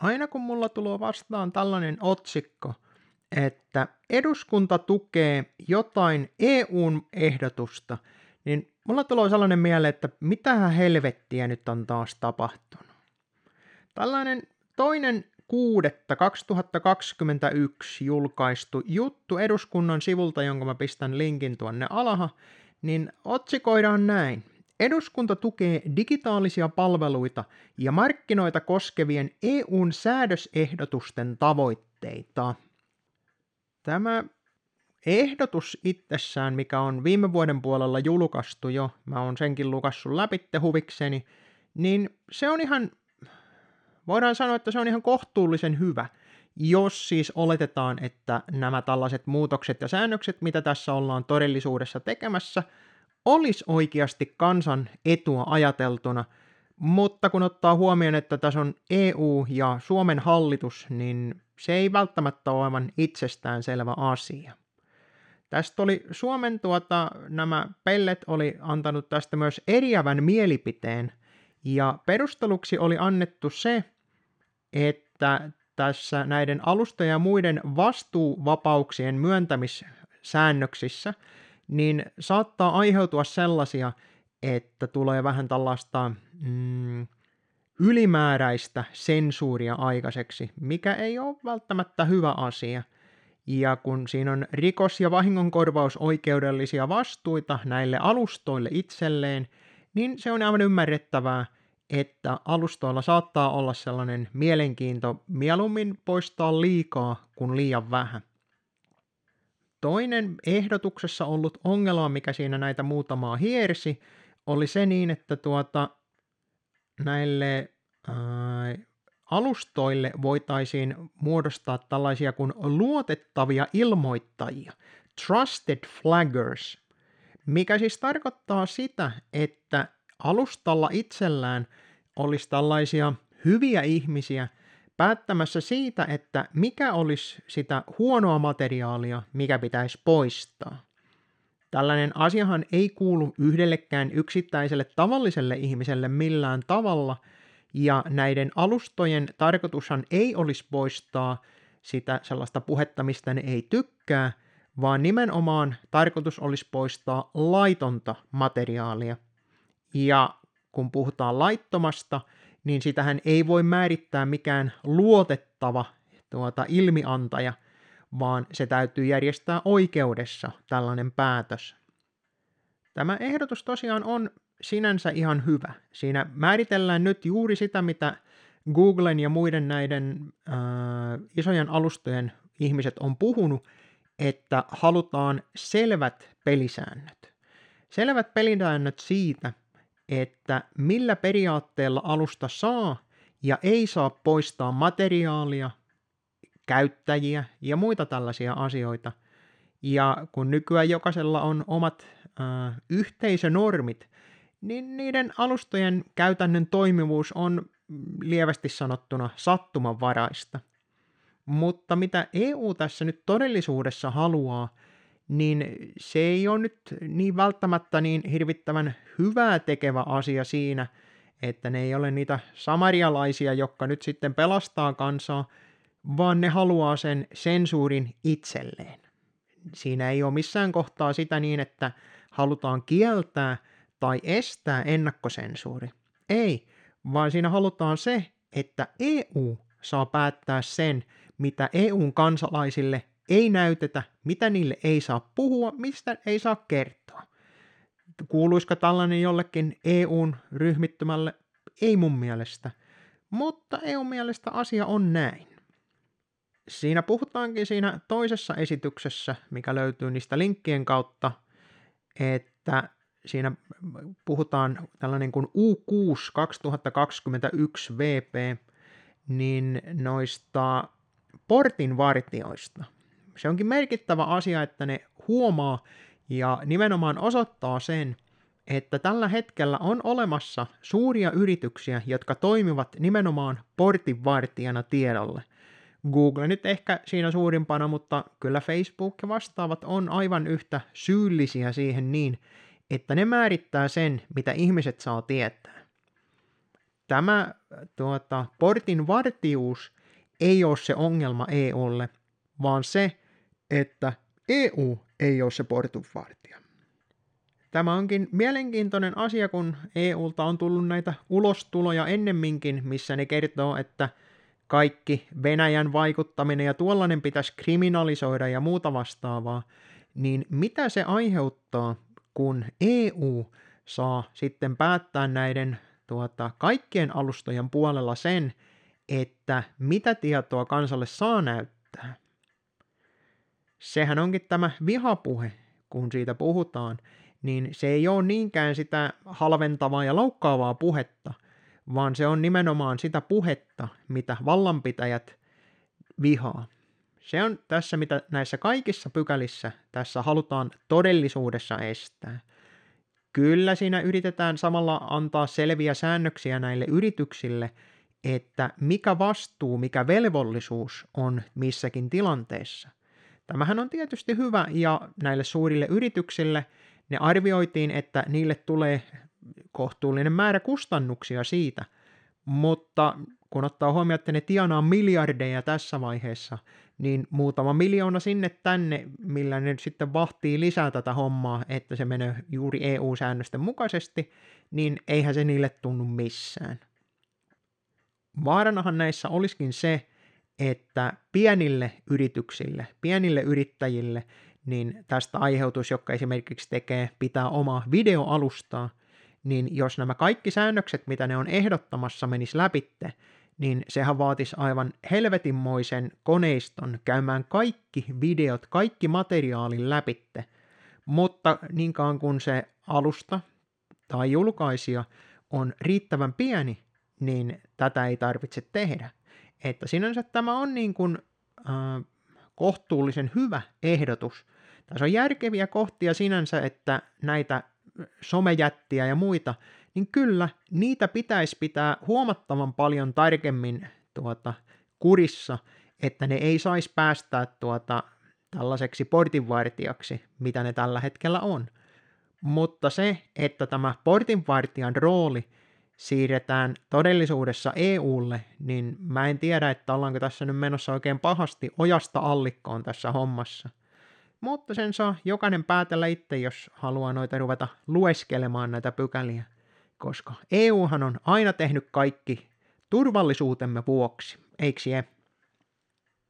aina kun mulla tulee vastaan tällainen otsikko, että eduskunta tukee jotain EUn ehdotusta, niin mulla tulee sellainen mieleen, että mitähän helvettiä nyt on taas tapahtunut. Tällainen toinen 6.2021 julkaistu juttu eduskunnan sivulta, jonka mä pistän linkin tuonne alaha, niin otsikoidaan näin. Eduskunta tukee digitaalisia palveluita ja markkinoita koskevien EUn säädösehdotusten tavoitteita. Tämä ehdotus itsessään, mikä on viime vuoden puolella julkaistu jo, mä oon senkin lukassut läpitte huvikseni, niin se on ihan, voidaan sanoa, että se on ihan kohtuullisen hyvä, jos siis oletetaan, että nämä tällaiset muutokset ja säännökset, mitä tässä ollaan todellisuudessa tekemässä, olisi oikeasti kansan etua ajateltuna, mutta kun ottaa huomioon, että tässä on EU ja Suomen hallitus, niin se ei välttämättä ole aivan itsestäänselvä asia. Tästä oli Suomen tuota, nämä pellet oli antanut tästä myös eriävän mielipiteen, ja perusteluksi oli annettu se, että tässä näiden alusta ja muiden vastuuvapauksien myöntämissäännöksissä, niin saattaa aiheutua sellaisia, että tulee vähän tällaista mm, ylimääräistä sensuuria aikaiseksi, mikä ei ole välttämättä hyvä asia. Ja kun siinä on rikos- ja vahingonkorvausoikeudellisia vastuita näille alustoille itselleen, niin se on aivan ymmärrettävää, että alustoilla saattaa olla sellainen mielenkiinto mieluummin poistaa liikaa kuin liian vähän. Toinen ehdotuksessa ollut ongelma, mikä siinä näitä muutamaa hiersi, oli se niin, että tuota, näille ää, alustoille voitaisiin muodostaa tällaisia kuin luotettavia ilmoittajia, trusted flaggers, mikä siis tarkoittaa sitä, että alustalla itsellään olisi tällaisia hyviä ihmisiä päättämässä siitä, että mikä olisi sitä huonoa materiaalia, mikä pitäisi poistaa. Tällainen asiahan ei kuulu yhdellekään yksittäiselle tavalliselle ihmiselle millään tavalla, ja näiden alustojen tarkoitushan ei olisi poistaa sitä sellaista puhetta, mistä ne ei tykkää, vaan nimenomaan tarkoitus olisi poistaa laitonta materiaalia. Ja kun puhutaan laittomasta, niin sitähän ei voi määrittää mikään luotettava tuota, ilmiantaja – vaan se täytyy järjestää oikeudessa tällainen päätös. Tämä ehdotus tosiaan on sinänsä ihan hyvä. Siinä määritellään nyt juuri sitä, mitä Googlen ja muiden näiden äh, isojen alustojen ihmiset on puhunut, että halutaan selvät pelisäännöt. Selvät pelisäännöt siitä, että millä periaatteella alusta saa ja ei saa poistaa materiaalia, käyttäjiä ja muita tällaisia asioita. Ja kun nykyään jokaisella on omat äh, yhteisönormit, niin niiden alustojen käytännön toimivuus on lievästi sanottuna sattumanvaraista. Mutta mitä EU tässä nyt todellisuudessa haluaa, niin se ei ole nyt niin välttämättä niin hirvittävän hyvää tekevä asia siinä, että ne ei ole niitä samarialaisia, jotka nyt sitten pelastaa kansaa, vaan ne haluaa sen sensuurin itselleen. Siinä ei ole missään kohtaa sitä niin, että halutaan kieltää tai estää ennakkosensuuri. Ei, vaan siinä halutaan se, että EU saa päättää sen, mitä EUn kansalaisille ei näytetä, mitä niille ei saa puhua, mistä ei saa kertoa. Kuuluisiko tällainen jollekin EUn ryhmittymälle? Ei mun mielestä. Mutta EUn mielestä asia on näin siinä puhutaankin siinä toisessa esityksessä, mikä löytyy niistä linkkien kautta, että siinä puhutaan tällainen kuin U6 2021 VP, niin noista portinvartioista. Se onkin merkittävä asia, että ne huomaa ja nimenomaan osoittaa sen, että tällä hetkellä on olemassa suuria yrityksiä, jotka toimivat nimenomaan portinvartijana tiedolle. Google nyt ehkä siinä suurimpana, mutta kyllä Facebook ja vastaavat on aivan yhtä syyllisiä siihen niin, että ne määrittää sen, mitä ihmiset saa tietää. tämä tuota, portin vartijuus ei ole se ongelma EUlle, vaan se, että EU ei ole se portunvartija. Tämä onkin mielenkiintoinen asia, kun EUlta on tullut näitä ulostuloja ennemminkin, missä ne kertoo, että kaikki Venäjän vaikuttaminen ja tuollainen pitäisi kriminalisoida ja muuta vastaavaa, niin mitä se aiheuttaa, kun EU saa sitten päättää näiden tuota, kaikkien alustojen puolella sen, että mitä tietoa kansalle saa näyttää. Sehän onkin tämä vihapuhe, kun siitä puhutaan, niin se ei ole niinkään sitä halventavaa ja loukkaavaa puhetta, vaan se on nimenomaan sitä puhetta, mitä vallanpitäjät vihaa. Se on tässä, mitä näissä kaikissa pykälissä tässä halutaan todellisuudessa estää. Kyllä siinä yritetään samalla antaa selviä säännöksiä näille yrityksille, että mikä vastuu, mikä velvollisuus on missäkin tilanteessa. Tämähän on tietysti hyvä ja näille suurille yrityksille ne arvioitiin, että niille tulee kohtuullinen määrä kustannuksia siitä, mutta kun ottaa huomioon, että ne tienaa miljardeja tässä vaiheessa, niin muutama miljoona sinne tänne, millä ne sitten vahtii lisää tätä hommaa, että se menee juuri EU-säännösten mukaisesti, niin eihän se niille tunnu missään. Vaaranahan näissä olisikin se, että pienille yrityksille, pienille yrittäjille, niin tästä aiheutus, joka esimerkiksi tekee, pitää omaa videoalustaa, niin jos nämä kaikki säännökset, mitä ne on ehdottamassa, menis läpitte, niin sehän vaatisi aivan helvetinmoisen koneiston käymään kaikki videot, kaikki materiaalin läpitte. Mutta niin kauan kun se alusta tai julkaisija on riittävän pieni, niin tätä ei tarvitse tehdä. Että sinänsä tämä on niin kuin, äh, kohtuullisen hyvä ehdotus. Tässä on järkeviä kohtia sinänsä, että näitä somejättiä ja muita, niin kyllä niitä pitäisi pitää huomattavan paljon tarkemmin tuota, kurissa, että ne ei saisi päästää tuota, tällaiseksi portinvartijaksi, mitä ne tällä hetkellä on. Mutta se, että tämä portinvartijan rooli siirretään todellisuudessa EUlle, niin mä en tiedä, että ollaanko tässä nyt menossa oikein pahasti ojasta allikkoon tässä hommassa. Mutta sen saa jokainen päätellä itse, jos haluaa noita ruveta lueskelemaan näitä pykäliä, koska EUhan on aina tehnyt kaikki turvallisuutemme vuoksi, eikö